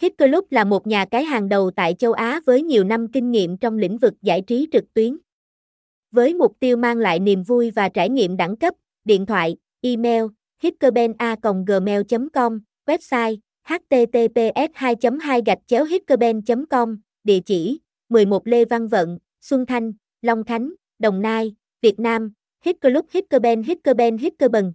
Hitclub là một nhà cái hàng đầu tại châu Á với nhiều năm kinh nghiệm trong lĩnh vực giải trí trực tuyến. Với mục tiêu mang lại niềm vui và trải nghiệm đẳng cấp, điện thoại, email, hitkerben.gmail com website https 2 2 gạch chéo hitkerben com địa chỉ 11 Lê Văn Vận, Xuân Thanh, Long Khánh, Đồng Nai, Việt Nam, Hitclub Hitkerben Hitkerben Hitkerbần